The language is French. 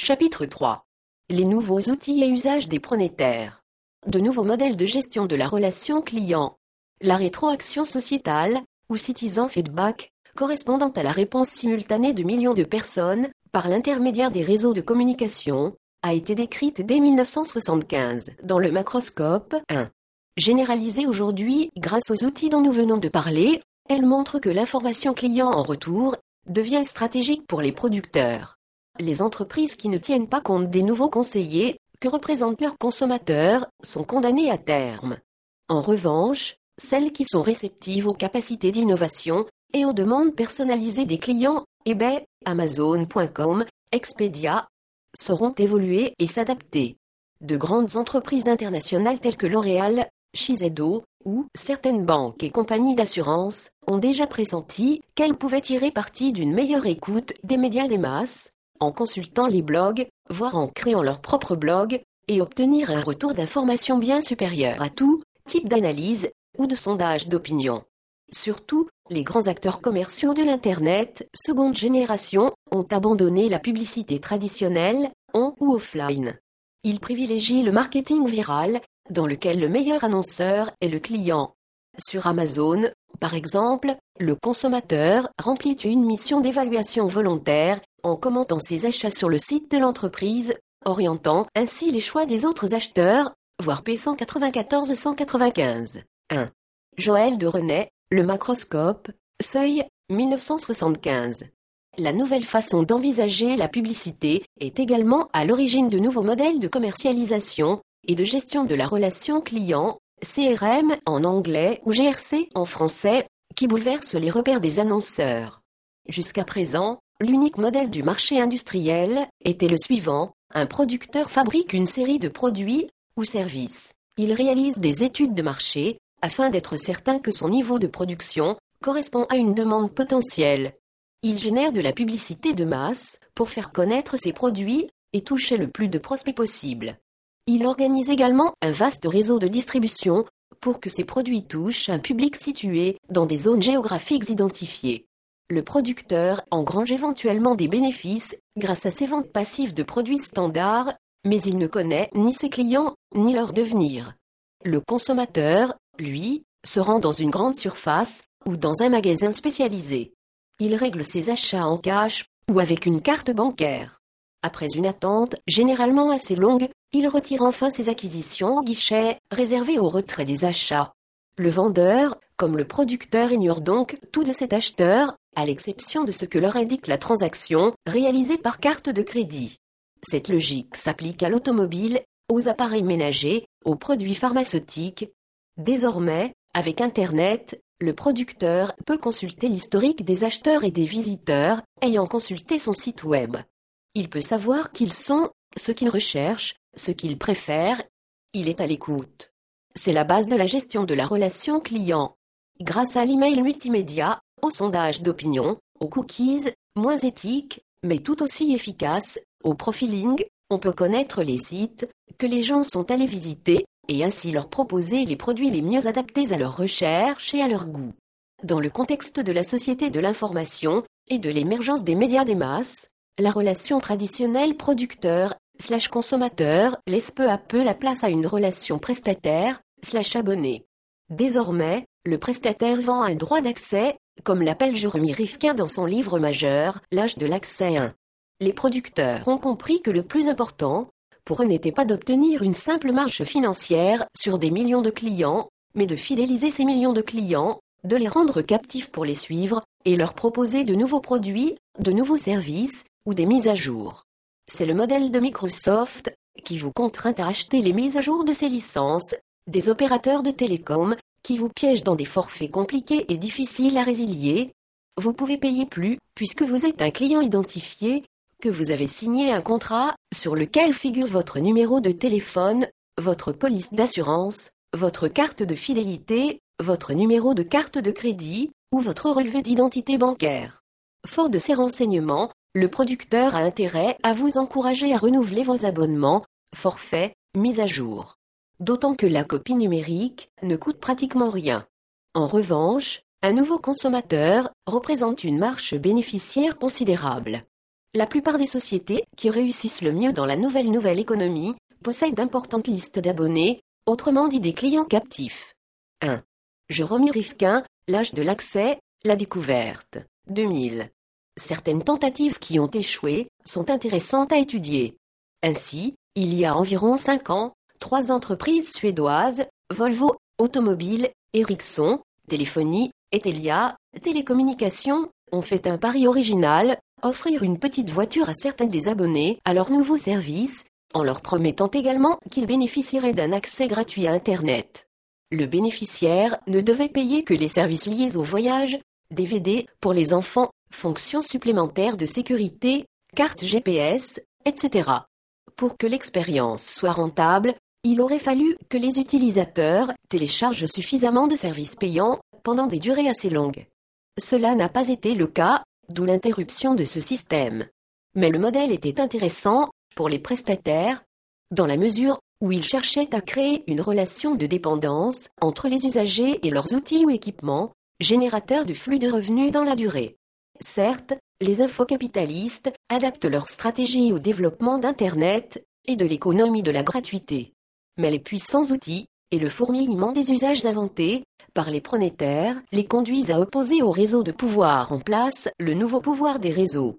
Chapitre 3. Les nouveaux outils et usages des pronétaires. De nouveaux modèles de gestion de la relation client. La rétroaction sociétale, ou citizen feedback, correspondant à la réponse simultanée de millions de personnes, par l'intermédiaire des réseaux de communication, a été décrite dès 1975 dans le macroscope 1. Généralisée aujourd'hui grâce aux outils dont nous venons de parler, elle montre que l'information client en retour devient stratégique pour les producteurs. Les entreprises qui ne tiennent pas compte des nouveaux conseillers que représentent leurs consommateurs sont condamnées à terme. En revanche, celles qui sont réceptives aux capacités d'innovation et aux demandes personnalisées des clients, eBay, Amazon.com, Expedia, sauront évoluer et s'adapter. De grandes entreprises internationales telles que L'Oréal, Shiseido, ou certaines banques et compagnies d'assurance ont déjà pressenti qu'elles pouvaient tirer parti d'une meilleure écoute des médias des masses, en consultant les blogs, voire en créant leur propre blog, et obtenir un retour d'information bien supérieur à tout type d'analyse ou de sondage d'opinion. Surtout, les grands acteurs commerciaux de l'Internet, seconde génération, ont abandonné la publicité traditionnelle, on ou offline. Ils privilégient le marketing viral, dans lequel le meilleur annonceur est le client. Sur Amazon, par exemple, le consommateur remplit une mission d'évaluation volontaire en commentant ses achats sur le site de l'entreprise, orientant ainsi les choix des autres acheteurs, voire P194 195. 1. Joël de René, Le Macroscope, Seuil, 1975. La nouvelle façon d'envisager la publicité est également à l'origine de nouveaux modèles de commercialisation et de gestion de la relation client, CRM en anglais ou GRC en français, qui bouleversent les repères des annonceurs. Jusqu'à présent, l'unique modèle du marché industriel était le suivant, un producteur fabrique une série de produits ou services. Il réalise des études de marché afin d'être certain que son niveau de production correspond à une demande potentielle. Il génère de la publicité de masse pour faire connaître ses produits et toucher le plus de prospects possible. Il organise également un vaste réseau de distribution pour que ses produits touchent un public situé dans des zones géographiques identifiées. Le producteur engrange éventuellement des bénéfices grâce à ses ventes passives de produits standards, mais il ne connaît ni ses clients ni leur devenir. Le consommateur, lui, se rend dans une grande surface ou dans un magasin spécialisé. Il règle ses achats en cash ou avec une carte bancaire. Après une attente généralement assez longue, il retire enfin ses acquisitions au guichet, réservé au retrait des achats. Le vendeur, comme le producteur, ignore donc tout de cet acheteur, à l'exception de ce que leur indique la transaction réalisée par carte de crédit. Cette logique s'applique à l'automobile, aux appareils ménagers, aux produits pharmaceutiques. Désormais, avec Internet, le producteur peut consulter l'historique des acheteurs et des visiteurs ayant consulté son site web. Il peut savoir qu'ils sont, ce qu'ils recherchent, ce qu'ils préfèrent. Il est à l'écoute. C'est la base de la gestion de la relation client. Grâce à l'email multimédia, au sondage d'opinion, aux cookies, moins éthiques, mais tout aussi efficaces, au profiling, on peut connaître les sites que les gens sont allés visiter et ainsi leur proposer les produits les mieux adaptés à leurs recherches et à leur goût. Dans le contexte de la société de l'information et de l'émergence des médias des masses, la relation traditionnelle producteur consommateur laisse peu à peu la place à une relation prestataire slash abonné. Désormais, le prestataire vend un droit d'accès, comme l'appelle Jérémy Rifkin dans son livre majeur, L'âge de l'accès 1. Les producteurs ont compris que le plus important, pour eux n'était pas d'obtenir une simple marge financière sur des millions de clients, mais de fidéliser ces millions de clients, de les rendre captifs pour les suivre, et leur proposer de nouveaux produits, de nouveaux services, ou des mises à jour. C'est le modèle de Microsoft qui vous contraint à acheter les mises à jour de ses licences, des opérateurs de télécom qui vous piègent dans des forfaits compliqués et difficiles à résilier. Vous pouvez payer plus puisque vous êtes un client identifié, que vous avez signé un contrat sur lequel figure votre numéro de téléphone, votre police d'assurance, votre carte de fidélité, votre numéro de carte de crédit ou votre relevé d'identité bancaire. Fort de ces renseignements, le producteur a intérêt à vous encourager à renouveler vos abonnements, forfaits, mis à jour. D'autant que la copie numérique ne coûte pratiquement rien. En revanche, un nouveau consommateur représente une marche bénéficiaire considérable. La plupart des sociétés qui réussissent le mieux dans la nouvelle nouvelle économie possèdent d'importantes listes d'abonnés, autrement dit des clients captifs. 1. Jérôme Rifkin, L'âge de l'accès, la découverte. 2000. Certaines tentatives qui ont échoué sont intéressantes à étudier. Ainsi, il y a environ 5 ans, trois entreprises suédoises, Volvo, Automobile, Ericsson, Téléphonie, et Telia, Télécommunications, ont fait un pari original, offrir une petite voiture à certains des abonnés à leur nouveau service, en leur promettant également qu'ils bénéficieraient d'un accès gratuit à Internet. Le bénéficiaire ne devait payer que les services liés au voyage, DVD pour les enfants, fonctions supplémentaires de sécurité, carte GPS, etc. Pour que l'expérience soit rentable, il aurait fallu que les utilisateurs téléchargent suffisamment de services payants pendant des durées assez longues. Cela n'a pas été le cas, d'où l'interruption de ce système. Mais le modèle était intéressant pour les prestataires, dans la mesure où ils cherchaient à créer une relation de dépendance entre les usagers et leurs outils ou équipements, générateurs de flux de revenus dans la durée. Certes, les infocapitalistes adaptent leur stratégie au développement d'Internet et de l'économie de la gratuité. Mais les puissants outils et le fourmillement des usages inventés par les pronétaires les conduisent à opposer au réseau de pouvoir en place le nouveau pouvoir des réseaux.